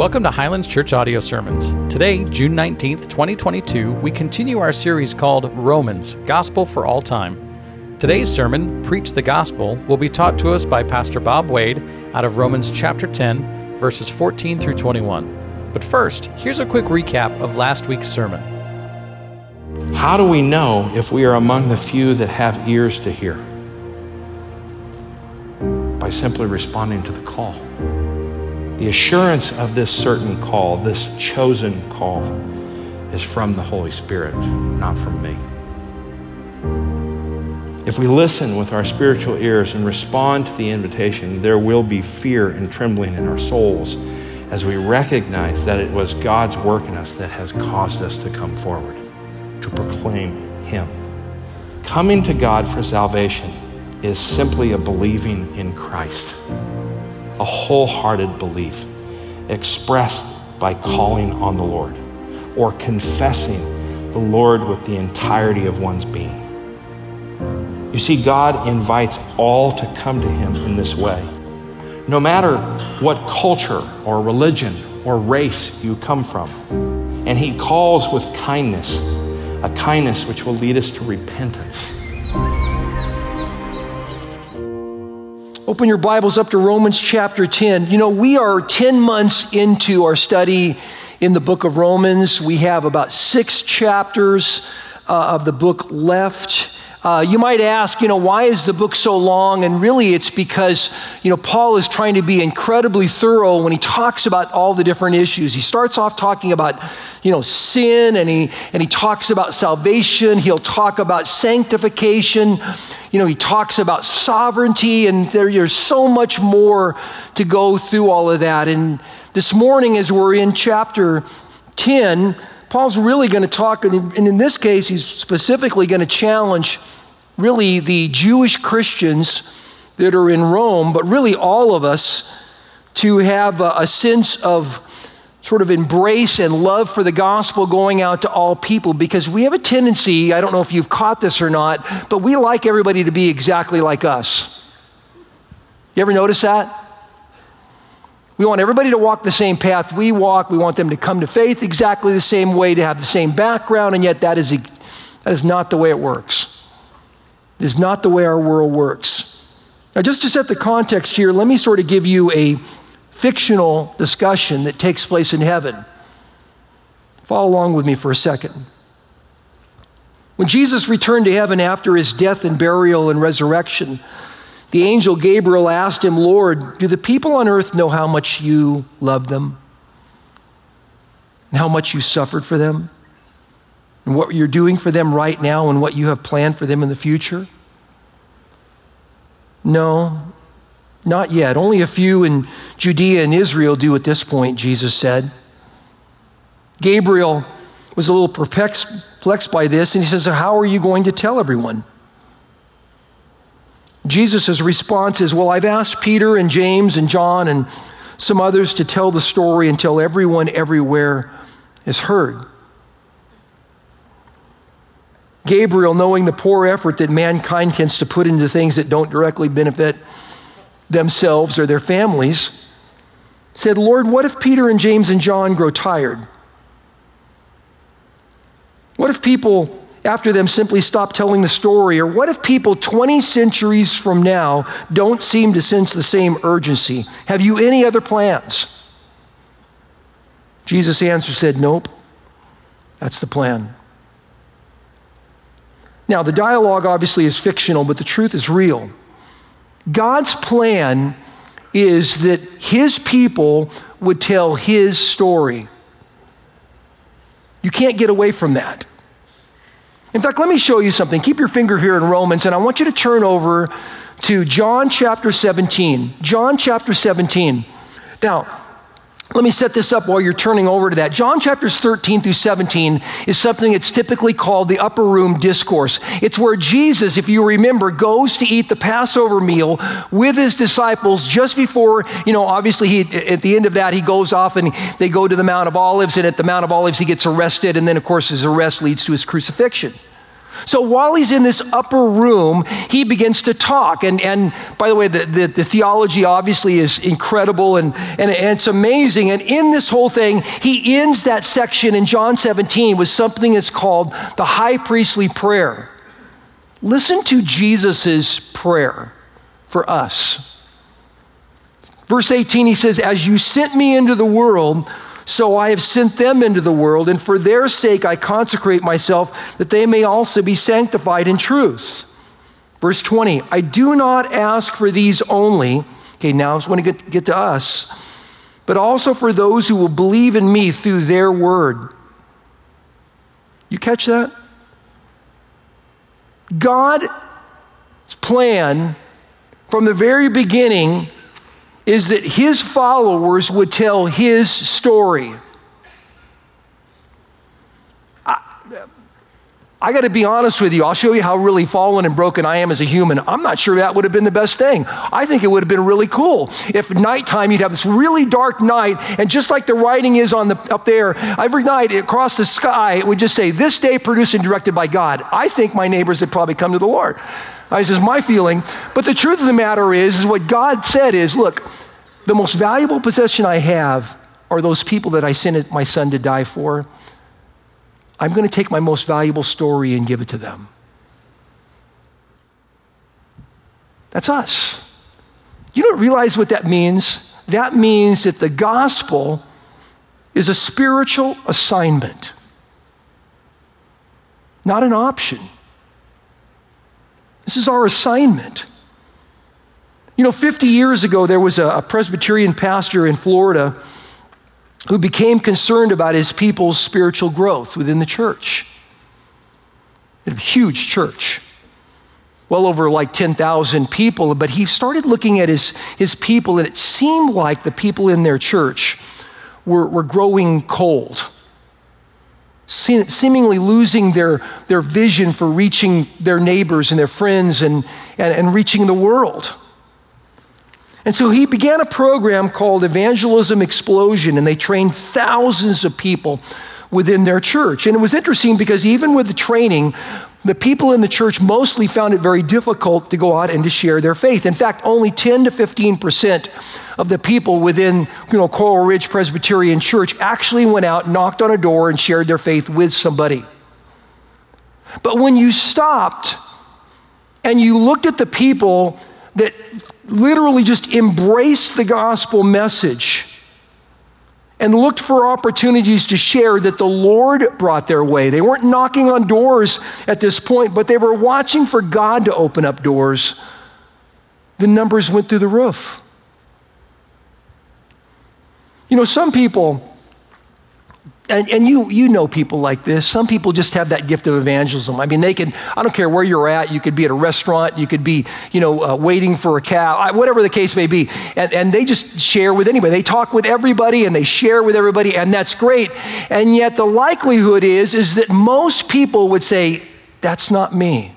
Welcome to Highlands Church Audio Sermons. Today, June 19th, 2022, we continue our series called Romans Gospel for All Time. Today's sermon, Preach the Gospel, will be taught to us by Pastor Bob Wade out of Romans chapter 10, verses 14 through 21. But first, here's a quick recap of last week's sermon. How do we know if we are among the few that have ears to hear? By simply responding to the call. The assurance of this certain call, this chosen call, is from the Holy Spirit, not from me. If we listen with our spiritual ears and respond to the invitation, there will be fear and trembling in our souls as we recognize that it was God's work in us that has caused us to come forward, to proclaim Him. Coming to God for salvation is simply a believing in Christ a wholehearted belief expressed by calling on the Lord or confessing the Lord with the entirety of one's being. You see, God invites all to come to Him in this way. No matter what culture or religion or race you come from, and He calls with kindness, a kindness which will lead us to repentance Open your Bibles up to Romans chapter 10. You know, we are 10 months into our study in the book of Romans. We have about six chapters uh, of the book left. Uh, you might ask, you know, why is the book so long? And really, it's because, you know, Paul is trying to be incredibly thorough when he talks about all the different issues. He starts off talking about, you know, sin and he, and he talks about salvation. He'll talk about sanctification. You know, he talks about sovereignty, and there, there's so much more to go through all of that. And this morning, as we're in chapter 10, Paul's really going to talk, and in this case, he's specifically going to challenge really the Jewish Christians that are in Rome, but really all of us to have a, a sense of sort of embrace and love for the gospel going out to all people because we have a tendency, I don't know if you've caught this or not, but we like everybody to be exactly like us. You ever notice that? We want everybody to walk the same path we walk. We want them to come to faith exactly the same way, to have the same background, and yet that is, that is not the way it works. Is not the way our world works. Now, just to set the context here, let me sort of give you a fictional discussion that takes place in heaven. Follow along with me for a second. When Jesus returned to heaven after his death and burial and resurrection, the angel Gabriel asked him, Lord, do the people on earth know how much you love them? And how much you suffered for them? And what you're doing for them right now and what you have planned for them in the future? No, not yet. Only a few in Judea and Israel do at this point, Jesus said. Gabriel was a little perplexed by this, and he says, How are you going to tell everyone? Jesus' response is, Well, I've asked Peter and James and John and some others to tell the story until everyone everywhere is heard. Gabriel, knowing the poor effort that mankind tends to put into things that don't directly benefit themselves or their families, said, Lord, what if Peter and James and John grow tired? What if people after them simply stop telling the story? Or what if people 20 centuries from now don't seem to sense the same urgency? Have you any other plans? Jesus' answer said, Nope. That's the plan. Now, the dialogue obviously is fictional, but the truth is real. God's plan is that his people would tell his story. You can't get away from that. In fact, let me show you something. Keep your finger here in Romans, and I want you to turn over to John chapter 17. John chapter 17. Now, let me set this up while you're turning over to that. John chapters 13 through 17 is something that's typically called the upper room discourse. It's where Jesus, if you remember, goes to eat the Passover meal with his disciples just before, you know, obviously he, at the end of that, he goes off and they go to the Mount of Olives, and at the Mount of Olives, he gets arrested, and then, of course, his arrest leads to his crucifixion. So while he's in this upper room, he begins to talk. And, and by the way, the, the, the theology obviously is incredible and, and, and it's amazing. And in this whole thing, he ends that section in John 17 with something that's called the high priestly prayer. Listen to Jesus' prayer for us. Verse 18, he says, As you sent me into the world, so I have sent them into the world, and for their sake I consecrate myself, that they may also be sanctified in truth. Verse 20, I do not ask for these only. Okay, now I want to get, get to us, but also for those who will believe in me through their word. You catch that? God's plan from the very beginning is that his followers would tell his story. I, got to be honest with you. I'll show you how really fallen and broken I am as a human. I'm not sure that would have been the best thing. I think it would have been really cool if nighttime you'd have this really dark night, and just like the writing is on the up there, every night across the sky, it would just say, "This day produced and directed by God." I think my neighbors would probably come to the Lord. This is my feeling. But the truth of the matter is, is what God said is, look, the most valuable possession I have are those people that I sent my son to die for. I'm going to take my most valuable story and give it to them. That's us. You don't realize what that means? That means that the gospel is a spiritual assignment, not an option. This is our assignment. You know, 50 years ago, there was a, Presbyterian pastor in Florida who became concerned about his people's spiritual growth within the church. A huge church, well over like 10,000 people, but he started looking at his, his people, and it seemed like the people in their church were, were growing cold seemingly losing their, their vision for reaching their neighbors and their friends and, and, and reaching the world. And so he began a program called Evangelism Explosion, and they trained thousands of people within their church. And it was interesting because even with the training, the people in the church mostly found it very difficult to go out and to share their faith. In fact, only 10 to 15 percent of the people within you know, Coral Ridge Presbyterian Church actually went out, knocked on a door, and shared their faith with somebody. But when you stopped and you looked at the people that literally just embraced the gospel message, and looked for opportunities to share that the Lord brought their way. They weren't knocking on doors at this point, but they were watching for God to open up doors. The numbers went through the roof. You know, some people and, and you, you know people like this. Some people just have that gift of evangelism. I mean, they can, I don't care where you're at. You could be at a restaurant. You could be, you know, uh, waiting for a cab, whatever the case may be. And, and they just share with anybody. They talk with everybody and they share with everybody, and that's great. And yet the likelihood is, is that most people would say, that's not me.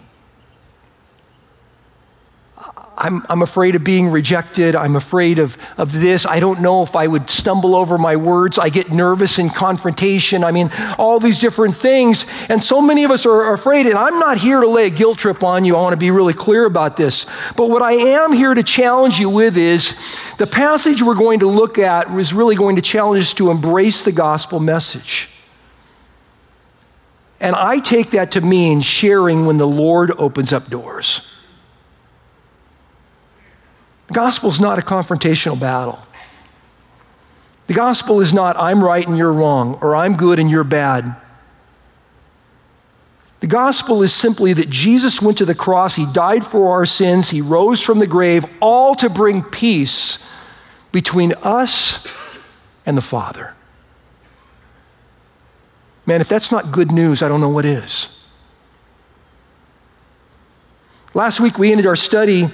I'm, I'm afraid of being rejected. I'm afraid of, of this. I don't know if I would stumble over my words. I get nervous in confrontation. I mean, all these different things. And so many of us are afraid. And I'm not here to lay a guilt trip on you. I want to be really clear about this. But what I am here to challenge you with is the passage we're going to look at is really going to challenge us to embrace the gospel message. And I take that to mean sharing when the Lord opens up doors. Gospel is not a confrontational battle. The gospel is not, I'm right and you're wrong, or I'm good and you're bad. The gospel is simply that Jesus went to the cross, he died for our sins, he rose from the grave, all to bring peace between us and the Father. Man, if that's not good news, I don't know what is. Last week we ended our study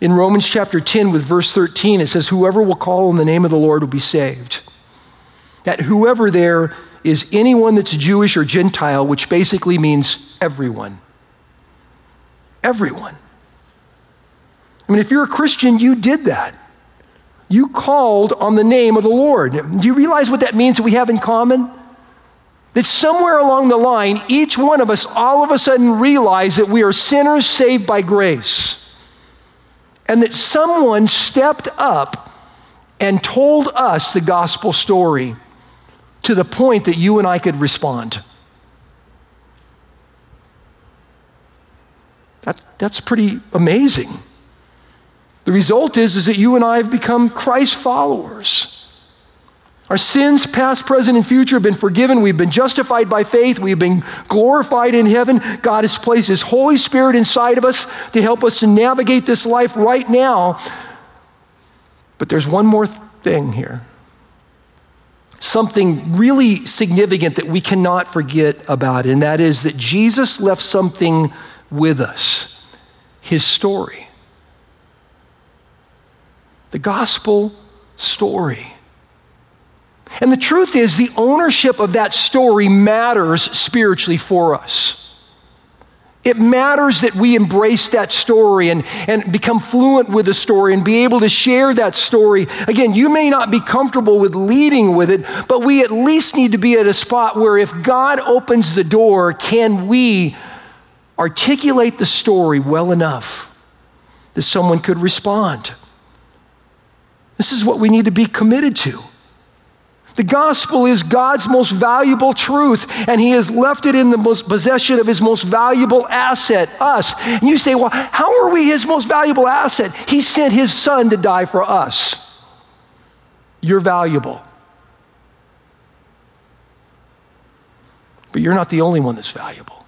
in Romans chapter 10, with verse 13, it says, Whoever will call on the name of the Lord will be saved. That whoever there is anyone that's Jewish or Gentile, which basically means everyone. Everyone. I mean, if you're a Christian, you did that. You called on the name of the Lord. Do you realize what that means that we have in common? that somewhere along the line, each one of us all of a sudden realized that we are sinners saved by grace. And that someone stepped up and told us the gospel story to the point that you and I could respond. That, that's pretty amazing. The result is, is that you and I have become Christ followers. Our sins, past, present, and future, have been forgiven. We've been justified by faith. We've been glorified in heaven. God has placed His Holy Spirit inside of us to help us to navigate this life right now. But there's one more thing here something really significant that we cannot forget about, and that is that Jesus left something with us His story. The gospel story. And the truth is, the ownership of that story matters spiritually for us. It matters that we embrace that story and, and become fluent with the story and be able to share that story. Again, you may not be comfortable with leading with it, but we at least need to be at a spot where if God opens the door, can we articulate the story well enough that someone could respond? This is what we need to be committed to. The gospel is God's most valuable truth, and He has left it in the most possession of His most valuable asset, us. And you say, well, how are we His most valuable asset? He sent His Son to die for us. You're valuable. But you're not the only one that's valuable.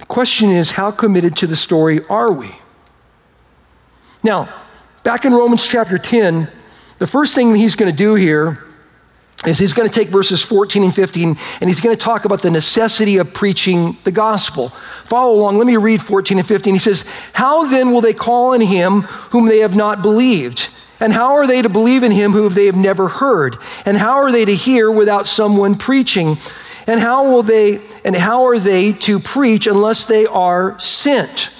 The question is, how committed to the story are we? Now, Back in Romans chapter 10, the first thing he's going to do here is he's going to take verses 14 and 15 and he's going to talk about the necessity of preaching the gospel. Follow along. Let me read 14 and 15. He says, How then will they call on him whom they have not believed? And how are they to believe in him whom they have never heard? And how are they to hear without someone preaching? And how will they and how are they to preach unless they are sent?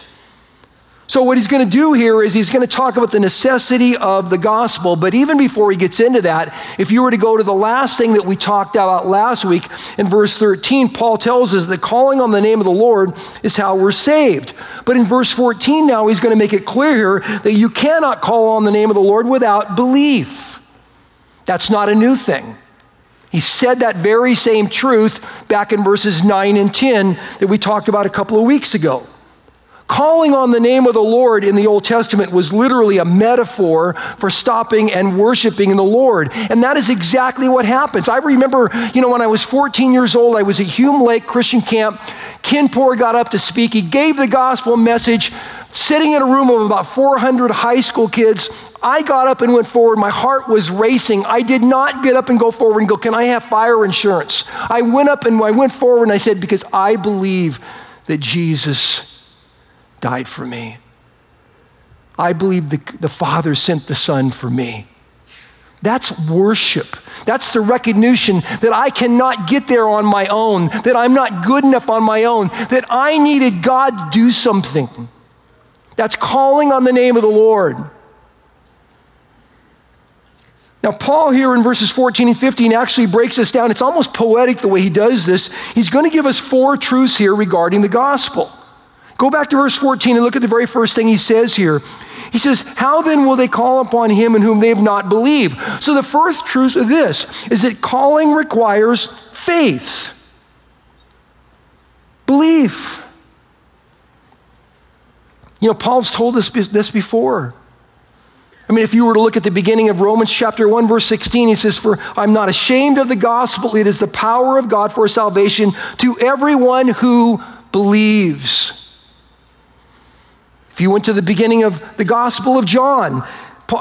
So, what he's going to do here is he's going to talk about the necessity of the gospel. But even before he gets into that, if you were to go to the last thing that we talked about last week in verse 13, Paul tells us that calling on the name of the Lord is how we're saved. But in verse 14 now, he's going to make it clear here that you cannot call on the name of the Lord without belief. That's not a new thing. He said that very same truth back in verses 9 and 10 that we talked about a couple of weeks ago. Calling on the name of the Lord in the Old Testament was literally a metaphor for stopping and worshiping the Lord. And that is exactly what happens. I remember, you know, when I was 14 years old, I was at Hume Lake Christian Camp. Ken Poure got up to speak. He gave the gospel message sitting in a room of about 400 high school kids. I got up and went forward. My heart was racing. I did not get up and go forward and go, Can I have fire insurance? I went up and I went forward and I said, Because I believe that Jesus died for me. I believe the, the Father sent the Son for me. That's worship. That's the recognition that I cannot get there on my own, that I'm not good enough on my own, that I needed God to do something. That's calling on the name of the Lord. Now, Paul here in verses 14 and 15 actually breaks this down. It's almost poetic the way he does this. He's going to give us four truths here regarding the gospel. Go back to verse 14 and look at the very first thing he says here. He says, How then will they call upon him in whom they have not believed? So the first truth of this is that calling requires faith, belief. You know, Paul's told us this before. I mean, if you were to look at the beginning of Romans chapter 1, verse 16, he says, For I'm not ashamed of the gospel. It is the power of God for salvation to everyone who believes. If you went to the beginning of the Gospel of John,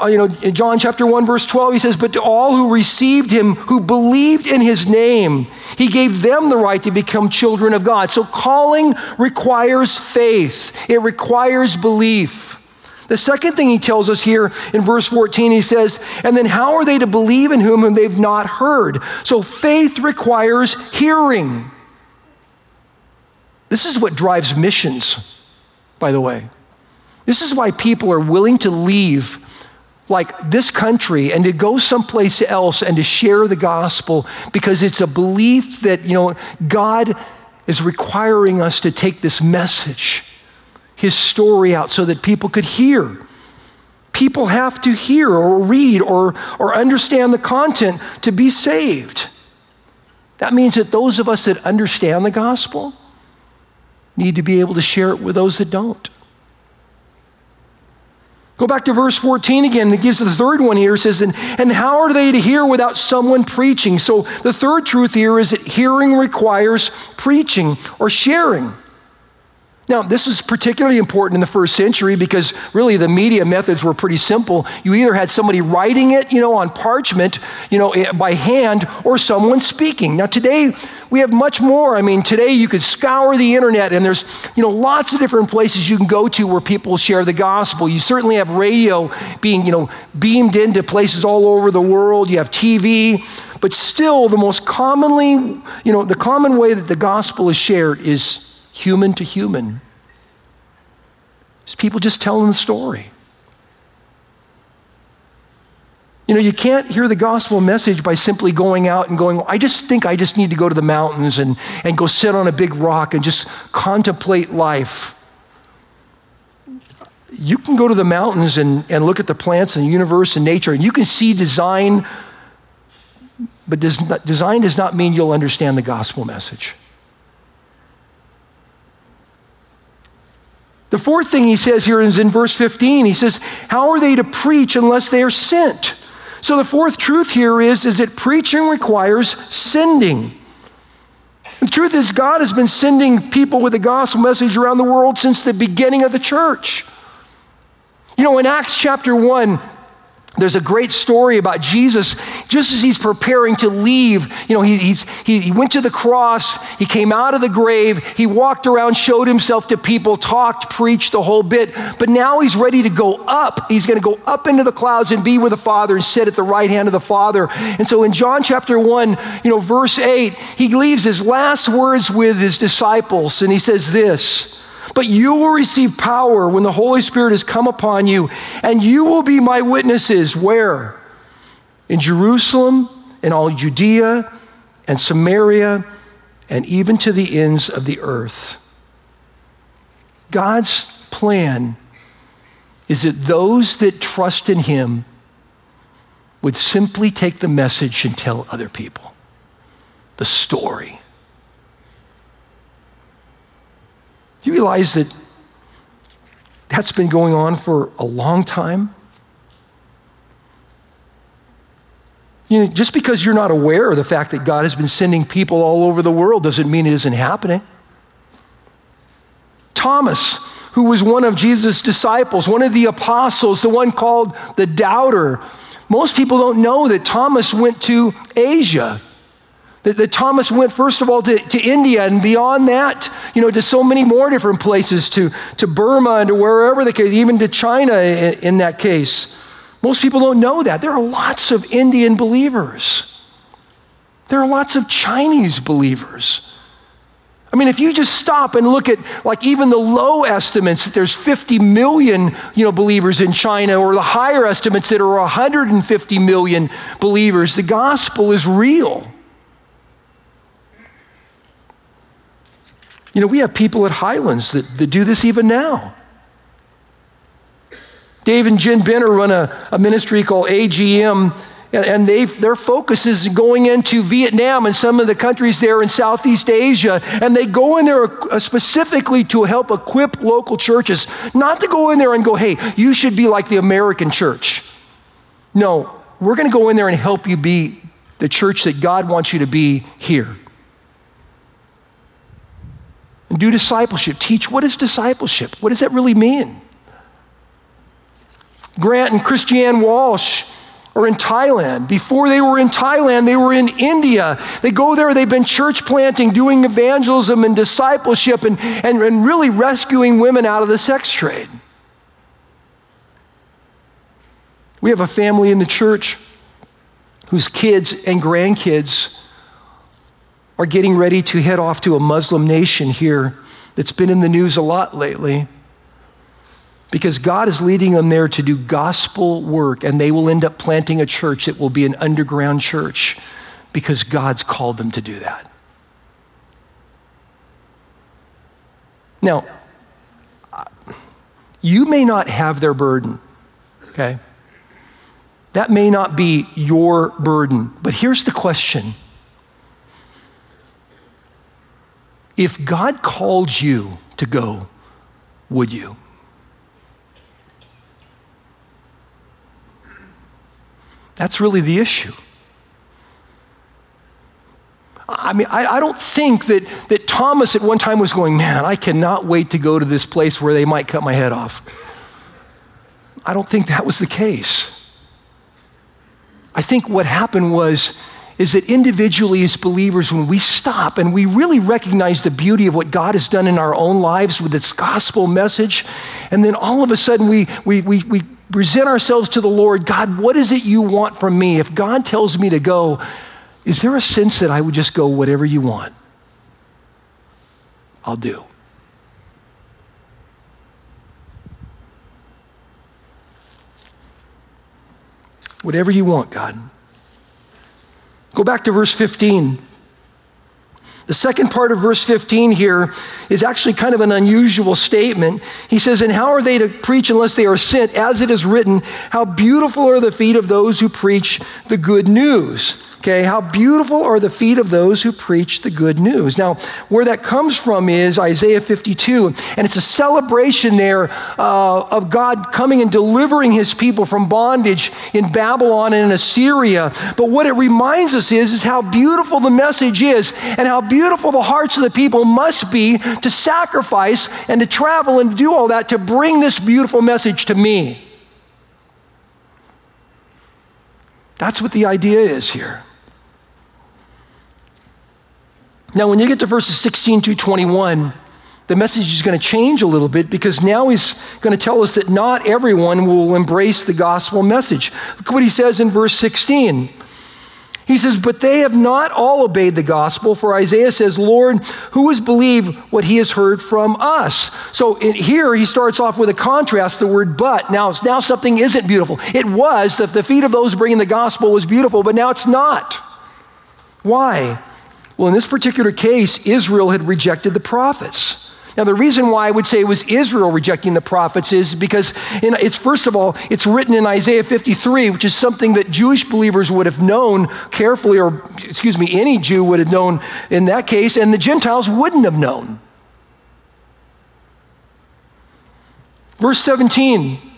you know, in John chapter 1, verse 12, he says, But to all who received him, who believed in his name, he gave them the right to become children of God. So calling requires faith, it requires belief. The second thing he tells us here in verse 14, he says, And then how are they to believe in whom they've not heard? So faith requires hearing. This is what drives missions, by the way. This is why people are willing to leave like this country and to go someplace else and to share the gospel because it's a belief that, you know, God is requiring us to take this message, his story out so that people could hear. People have to hear or read or, or understand the content to be saved. That means that those of us that understand the gospel need to be able to share it with those that don't. Go back to verse 14 again. It gives the third one here. It says, and, and how are they to hear without someone preaching? So the third truth here is that hearing requires preaching or sharing. Now, this is particularly important in the first century because really the media methods were pretty simple. You either had somebody writing it, you know, on parchment, you know, eh, by hand, or someone speaking. Now, today we have much more. I mean, today you could scour the internet and there's, you know, lots of different places you can go to where people share the gospel. You certainly have radio being, you know, beamed into places all over the world. You have TV, but still the most commonly, you know, the common way that the gospel is shared is human to human. It's people just telling the story. You know, you can't hear the gospel message by simply going out and going, I just think I just need to go to the mountains and, and go sit on a big rock and just contemplate life. You can go to the mountains and, and look at the plants and the universe and nature, and you can see design, but does not, design does not mean you'll understand the gospel message. The fourth thing he says here is in verse 15. He says, How are they to preach unless they are sent? So the fourth truth here is, is that preaching requires sending. The truth is, God has been sending people with the gospel message around the world since the beginning of the church. You know, in Acts chapter 1, there's a great story about Jesus just as he's preparing to leave. You know, he, he, he went to the cross, he came out of the grave, he walked around, showed himself to people, talked, preached the whole bit. But now he's ready to go up. He's going to go up into the clouds and be with the Father and sit at the right hand of the Father. And so in John chapter 1, you know, verse 8, he leaves his last words with his disciples and he says this. But you will receive power when the Holy Spirit has come upon you, and you will be my witnesses. Where? In Jerusalem, in all Judea and Samaria, and even to the ends of the earth. God's plan is that those that trust in Him would simply take the message and tell other people the story. Do you realize that that's been going on for a long time? You know, just because you're not aware of the fact that God has been sending people all over the world doesn't mean it isn't happening. Thomas, who was one of Jesus' disciples, one of the apostles, the one called the doubter, most people don't know that Thomas went to Asia. That, that, Thomas went, first of all, to, to India and beyond that, you know, to so many more different places, to, to Burma and to wherever the case, even to China in, in that case. Most people don't know that. There are lots of Indian believers, there are lots of Chinese believers. I mean, if you just stop and look at like even the low estimates that there's 50 million, you know, believers in China or the higher estimates that are 150 million believers, the gospel is real. You know, we have people at Highlands that, that do this even now. Dave and Jen Benner run a, a ministry called AGM, and they their focus is going into Vietnam and some of the countries there in Southeast Asia. And they go in there uh, specifically to help equip local churches, not to go in there and go, hey, you should be like the American church. No, we're going to go in there and help you be the church that God wants you to be here and do discipleship. Teach what is discipleship? What does that really mean? Grant and Christiane Walsh are in Thailand. Before they were in Thailand, they were in India. They go there, they've been church planting, doing evangelism and discipleship, and, and, and really rescuing women out of the sex trade. We have a family in the church whose kids and grandkids are getting ready to head off to a Muslim nation here that's been in the news a lot lately. because God is leading them there to do gospel work, and they will end up planting a church that will be an underground church because God's called them to do that. Now, you may not have their burden, okay? That may not be your burden, but here's the question If God called you to go, would you? That's really the issue. I mean, I, I, don't think that, that Thomas at one time was going, Man, I cannot wait to go to this place where they might cut my head off. I don't think that was the case. I think what happened was is that individually as believers, when we stop and we really recognize the beauty of what God has done in our own lives with this gospel message, and then all of a sudden we, we, we, we present ourselves to the Lord God, what is it you want from me? If God tells me to go, is there a sense that I would just go, whatever you want? I'll do. Whatever you want, God. Go back to verse 15. The second part of verse 15 here is actually kind of an unusual statement. He says, And how are they to preach unless they are sent? As it is written, How beautiful are the feet of those who preach the good news. Okay, how beautiful are the feet of those who preach the good news. Now, where that comes from is Isaiah 52, and it's a celebration there uh, of God coming and delivering his people from bondage in Babylon and in Assyria. But what it reminds us is, is how beautiful the message is and how beautiful the hearts of the people must be to sacrifice and to travel and do all that to bring this beautiful message to me. That's what the idea is here. Now, when you get to verses 16 to 21, the message is going to change a little bit because now he's going to tell us that not everyone will embrace the gospel message. Look what he says in verse 16. He says, But they have not all obeyed the gospel, for Isaiah says, Lord, who has believed what he has heard from us? So in, here he starts off with a contrast, the word but. Now, now something isn't beautiful. It was, the, the feet of those bringing the gospel was beautiful, but now it's not. Why? Well, in this particular case, Israel had rejected the prophets. Now, the reason why I would say it was Israel rejecting the prophets is because in, it's first of all, it's written in Isaiah 53, which is something that Jewish believers would have known carefully, or excuse me, any Jew would have known in that case, and the Gentiles wouldn't have known. Verse 17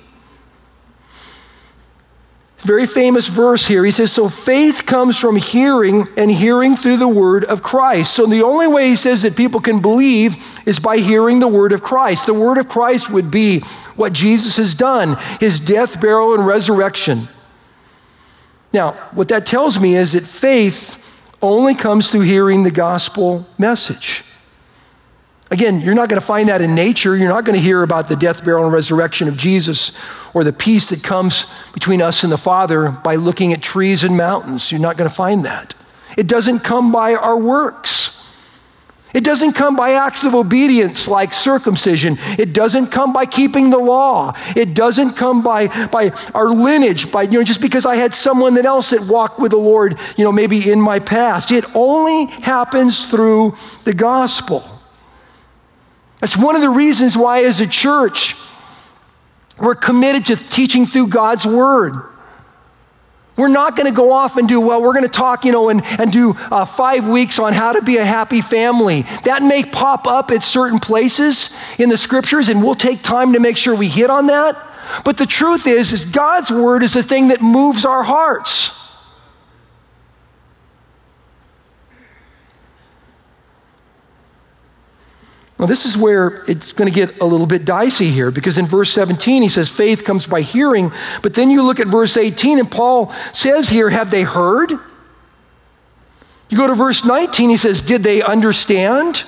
very famous verse here. He says, So faith comes from hearing, and hearing through the word of Christ. So the only way he says that people can believe is by hearing the word of Christ. The word of Christ would be what Jesus has done his death, burial, and resurrection. Now, what that tells me is that faith only comes through hearing the gospel message. Again, you're not going to find that in nature. You're not going to hear about the death, burial, and resurrection of Jesus or the peace that comes between us and the Father by looking at trees and mountains. You're not going to find that. It doesn't come by our works. It doesn't come by acts of obedience like circumcision. It doesn't come by keeping the law. It doesn't come by, by our lineage, by, you know, just because I had someone else that walked with the Lord, you know, maybe in my past. It only happens through the gospel. That's one of the reasons why, as a church, we're committed to teaching through God's word. We're not going to go off and do, well, we're going to talk, you know, and, and do uh, five weeks on how to be a happy family. That may pop up at certain places in the scriptures, and we'll take time to make sure we hit on that. But the truth is, is God's word is the thing that moves our hearts. Now, this is where it's going to get a little bit dicey here because in verse 17 he says faith comes by hearing, but then you look at verse 18 and Paul says here, Have they heard? You go to verse 19, he says, Did they understand?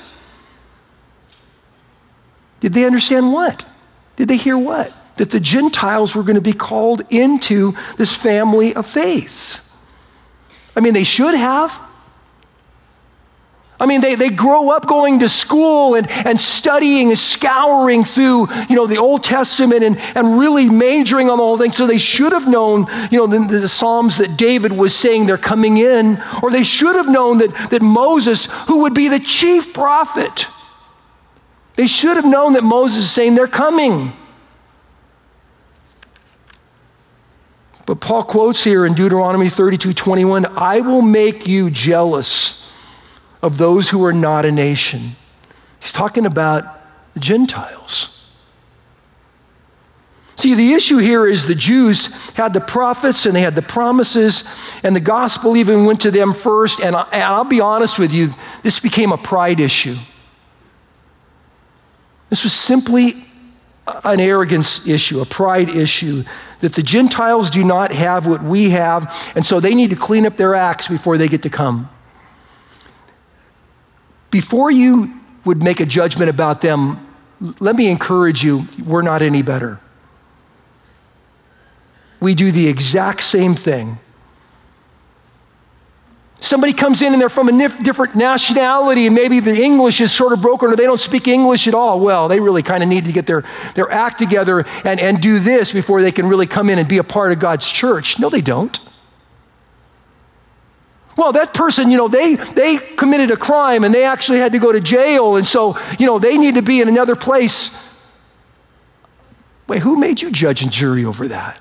Did they understand what? Did they hear what? That the Gentiles were going to be called into this family of faith. I mean, they should have. I mean, they, they grow up going to school and, and studying and scouring through, you know, the Old Testament and, and really majoring on the whole thing. So they should have known, you know, the, the Psalms that David was saying they're coming in, or they should have known that, that Moses, who would be the chief prophet, they should have known that Moses is saying they're coming. But Paul quotes here in Deuteronomy 32 21, I will make you jealous of those who are not a nation. He's talking about the Gentiles. See, the issue here is the Jews had the prophets and they had the promises, and the gospel even went to them first. And, I, will be honest with you, this became a pride issue. This was simply an arrogance issue, a pride issue, that the Gentiles do not have what we have, and so they need to clean up their acts before they get to come. Before you would make a judgment about them, let me encourage you we're not any better. We do the exact same thing. Somebody comes in and they're from a different nationality, and maybe the English is sort of broken or they don't speak English at all. Well, they really kind of need to get their, their act together and, and do this before they can really come in and be a part of God's church. No, they don't. Well, that person, you know, they, they committed a crime and they actually had to go to jail, and so, you know, they need to be in another place. Wait, who made you judge and jury over that?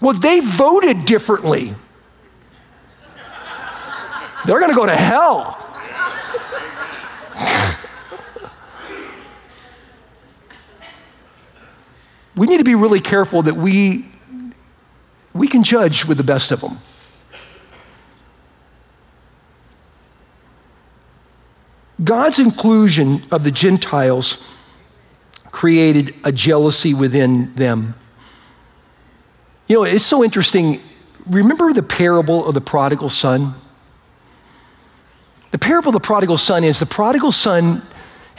Well, they voted differently. They're going to go to hell. we need to be really careful that we we can judge with the best of them. God's inclusion of the Gentiles created a jealousy within them. You know, it's so interesting. Remember the parable of the prodigal son? The parable of the prodigal son is the prodigal son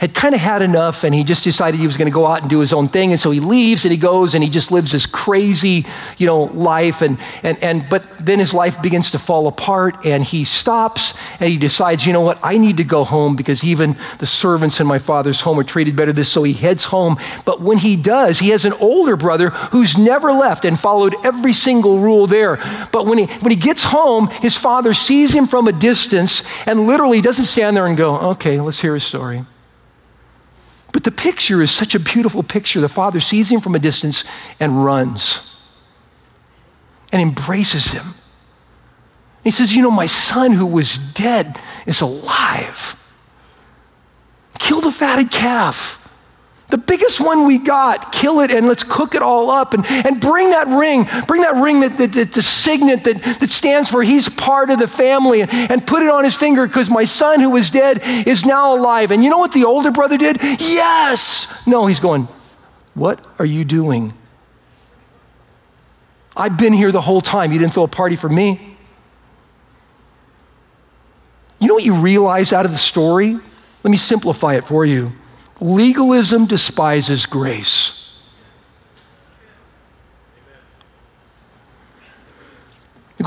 had kind of had enough and he just decided he was going to go out and do his own thing. And so he leaves and he goes and he just lives this crazy, you know, life. And, and, and, but then his life begins to fall apart and he stops and he decides, you know what, I need to go home because even the servants in my father's home are treated better this. So he heads home. But when he does, he has an older brother who's never left and followed every single rule there. But when he, when he gets home, his father sees him from a distance and literally doesn't stand there and go, okay, let's hear his story. But the picture is such a beautiful picture. The father sees him from a distance and runs and embraces him. He says, You know, my son who was dead is alive. Kill the fatted calf. The biggest one we got, kill it and let's cook it all up and, and bring that ring, bring that ring, that, that, that the signet that, that stands for he's part of the family and, and put it on his finger because my son who was dead is now alive. And you know what the older brother did? Yes. No, he's going, What are you doing? I've been here the whole time. You didn't throw a party for me. You know what you realize out of the story? Let me simplify it for you. Legalism despises grace.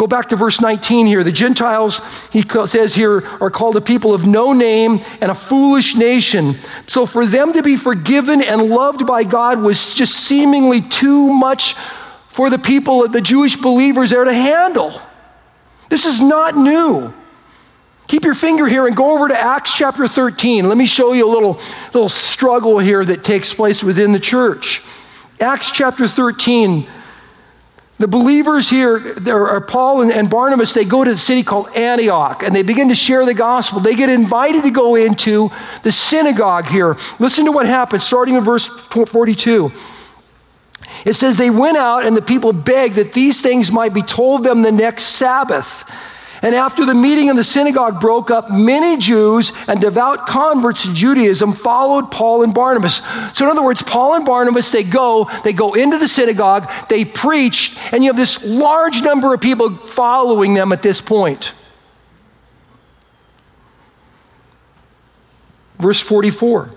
go back to verse 19 here. The Gentiles, he says here, are called a people of no name and a foolish nation. So for them to be forgiven and loved by God was just seemingly too much for the people, of the Jewish believers there to handle. This is not new. Keep your finger here and go over to Acts chapter 13. Let me show you a little, little struggle here that takes place within the church. Acts chapter 13. The believers here, there are Paul and, and Barnabas, they go to the city called Antioch and they begin to share the gospel. They get invited to go into the synagogue here. Listen to what happens, starting in verse 42. It says, They went out and the people begged that these things might be told them the next Sabbath. And after the meeting in the synagogue broke up, many Jews and devout converts to Judaism followed Paul and Barnabas. So, in other words, Paul and Barnabas, they go, they go into the synagogue, they preach, and you have this large number of people following them at this point. Verse 44.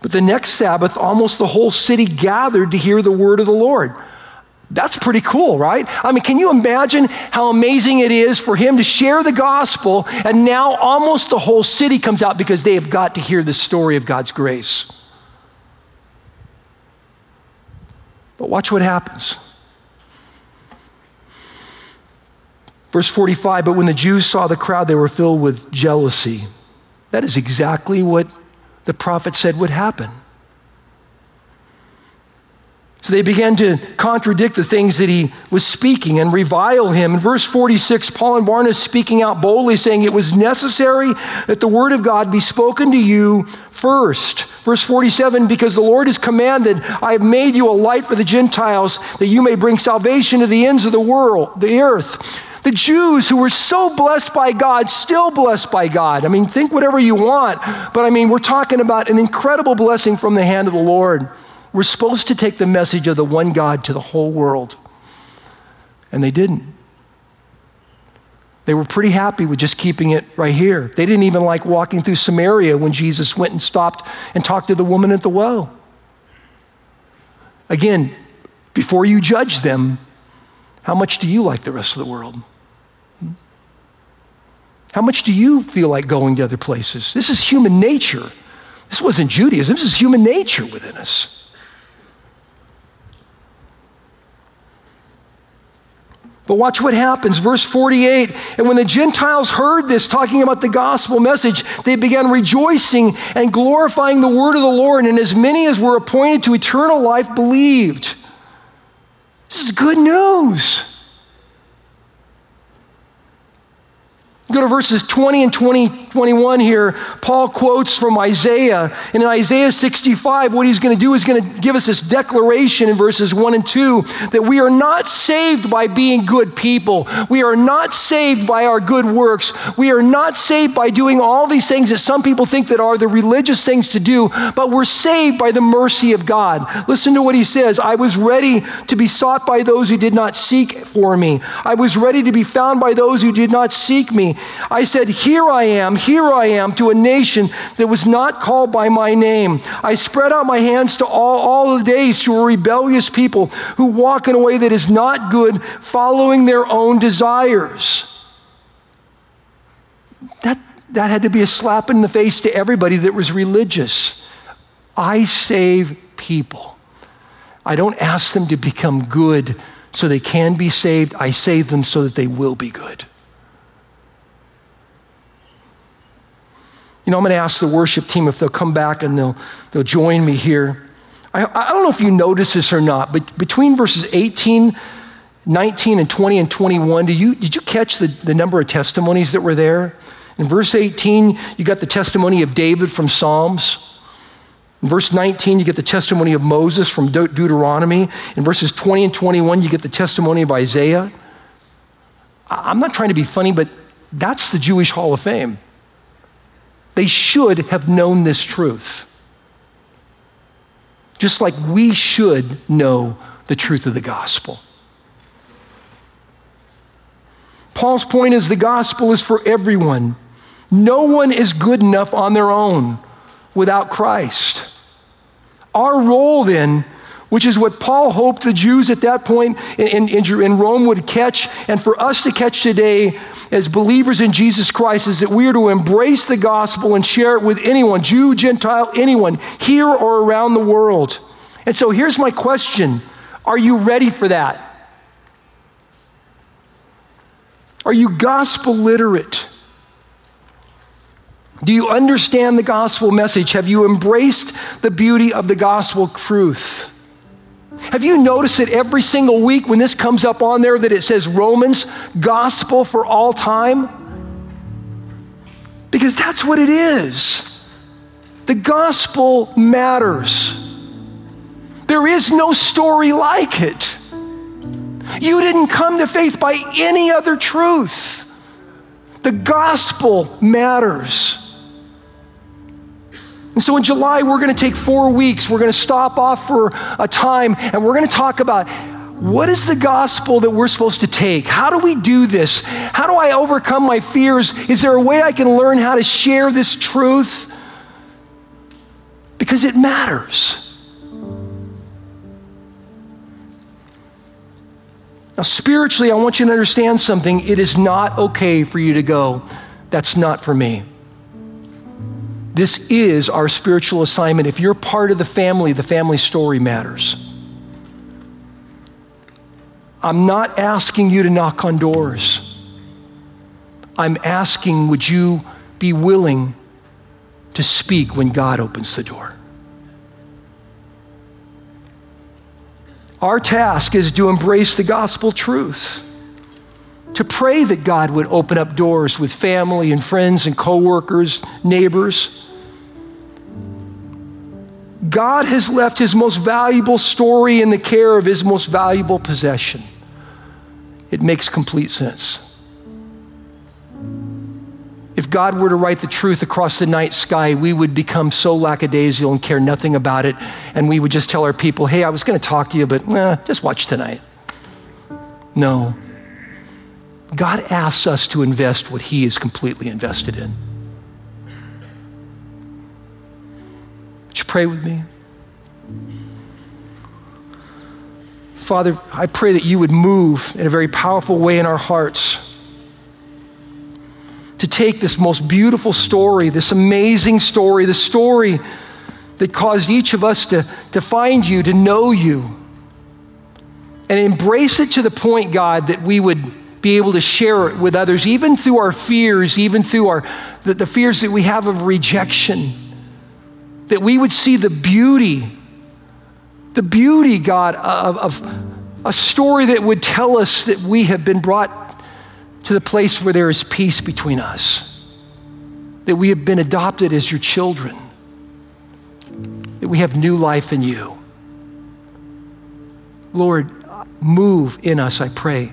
But the next Sabbath, almost the whole city gathered to hear the word of the Lord. That's pretty cool, right? I mean, can you imagine how amazing it is for him to share the gospel and now almost the whole city comes out because they have got to hear the story of God's grace? But watch what happens. Verse 45 But when the Jews saw the crowd, they were filled with jealousy. That is exactly what the prophet said would happen. So they began to contradict the things that he was speaking and revile him. In verse 46, Paul and Barnabas speaking out boldly, saying, It was necessary that the word of God be spoken to you first. Verse 47, because the Lord has commanded, I have made you a light for the Gentiles, that you may bring salvation to the ends of the world, the earth. The Jews who were so blessed by God, still blessed by God. I mean, think whatever you want, but I mean, we're talking about an incredible blessing from the hand of the Lord. We're supposed to take the message of the one God to the whole world. And they didn't. They were pretty happy with just keeping it right here. They didn't even like walking through Samaria when Jesus went and stopped and talked to the woman at the well. Again, before you judge them, how much do you like the rest of the world? How much do you feel like going to other places? This is human nature. This wasn't Judaism, this is human nature within us. But watch what happens. Verse 48 And when the Gentiles heard this, talking about the gospel message, they began rejoicing and glorifying the word of the Lord, and as many as were appointed to eternal life believed. This is good news. Go to verses 20 and 20, 21 here. Paul quotes from Isaiah. And in Isaiah 65, what he's going to do is going to give us this declaration in verses 1 and 2 that we are not saved by being good people. We are not saved by our good works. We are not saved by doing all these things that some people think that are the religious things to do, but we're saved by the mercy of God. Listen to what he says. I was ready to be sought by those who did not seek for me. I was ready to be found by those who did not seek me. I said, Here I am, here I am, to a nation that was not called by my name. I spread out my hands to all, all the days to a rebellious people who walk in a way that is not good, following their own desires. That, that had to be a slap in the face to everybody that was religious. I save people. I don't ask them to become good so they can be saved. I save them so that they will be good. You know, I'm going to ask the worship team if they'll come back and they'll, they'll join me here. I, I don't know if you notice this or not, but between verses 18, 19, and 20 and 21, do you, did you catch the, the number of testimonies that were there? In verse 18, you got the testimony of David from Psalms. In verse 19, you get the testimony of Moses from De- Deuteronomy. In verses 20 and 21, you get the testimony of Isaiah. I'm not trying to be funny, but that's the Jewish Hall of Fame. They should have known this truth. Just like we should know the truth of the gospel. Paul's point is the gospel is for everyone. No one is good enough on their own without Christ. Our role then which is what Paul hoped the Jews at that point in, in, in, Rome would catch, and for us to catch today as believers in Jesus Christ, is that we are to embrace the gospel and share it with anyone, Jew, Gentile, anyone, here or around the world. And so here's my question Are you ready for that? Are you gospel literate? Do you understand the gospel message? Have you embraced the beauty of the gospel truth? Have you noticed that every single week when this comes up on there that it says Romans, gospel for all time? Because that's what it is. The gospel matters. There is no story like it. You didn't come to faith by any other truth. The gospel matters. And so in July, we're going to take four weeks. We're going to stop off for a time and we're going to talk about what is the gospel that we're supposed to take? How do we do this? How do I overcome my fears? Is there a way I can learn how to share this truth? Because it matters. Now, spiritually, I want you to understand something. It is not okay for you to go, that's not for me. This is our spiritual assignment. If you're part of the family, the family story matters. I'm not asking you to knock on doors. I'm asking, would you be willing to speak when God opens the door? Our task is to embrace the gospel truth, to pray that God would open up doors with family and friends and coworkers, neighbors. God has left his most valuable story in the care of his most valuable possession. It makes complete sense. If God were to write the truth across the night sky, we would become so lackadaisical and care nothing about it. And we would just tell our people, hey, I was going to talk to you, but eh, just watch tonight. No. God asks us to invest what He is completely invested in. Would you pray with me? Father, I pray that you would move in a very powerful way in our hearts to take this most beautiful story, this amazing story, the story that caused each of us to, to find you, to know you, and embrace it to the point, God, that we would be able to share it with others, even through our fears, even through our, the, the fears that we have of rejection, that we would see the beauty, the beauty, God, of, of a story that would tell us that we have been brought to the place where there is peace between us, that we have been adopted as your children, that we have new life in you. Lord, move in us, I pray.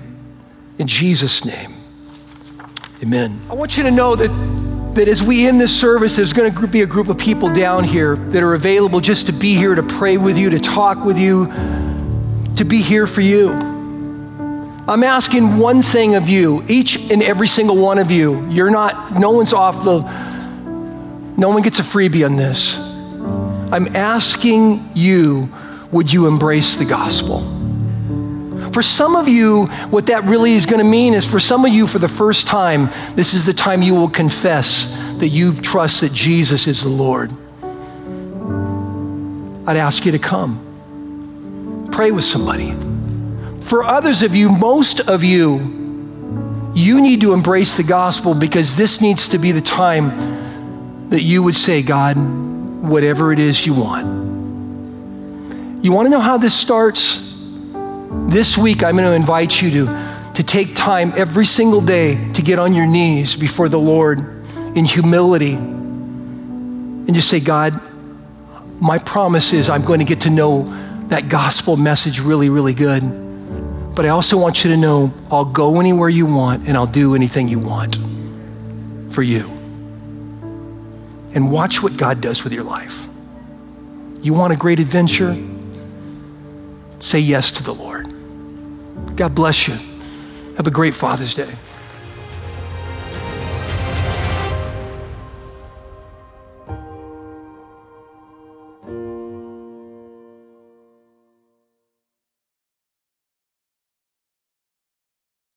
In Jesus' name, amen. I want you to know that, that as we end this service, there's going to be a group of people down here that are available just to be here to pray with you, to talk with you, to be here for you. I'm asking one thing of you, each and every single one of you. You're not, no one's off the, no one gets a freebie on this. I'm asking you, would you embrace the gospel? For some of you, what that really is going to mean is for some of you, for the first time, this is the time you will confess that you trust that Jesus is the Lord. I'd ask you to come. Pray with somebody. For others of you, most of you, you need to embrace the gospel because this needs to be the time that you would say, God, whatever it is you want. You want to know how this starts? This week, I'm going to invite you to, to take time every single day to get on your knees before the Lord in humility and just say, God, my promise is I'm going to get to know that gospel message really, really good. But I also want you to know I'll go anywhere you want and I'll do anything you want for you. And watch what God does with your life. You want a great adventure? Say yes to the Lord. God bless you. Have a great Father's Day.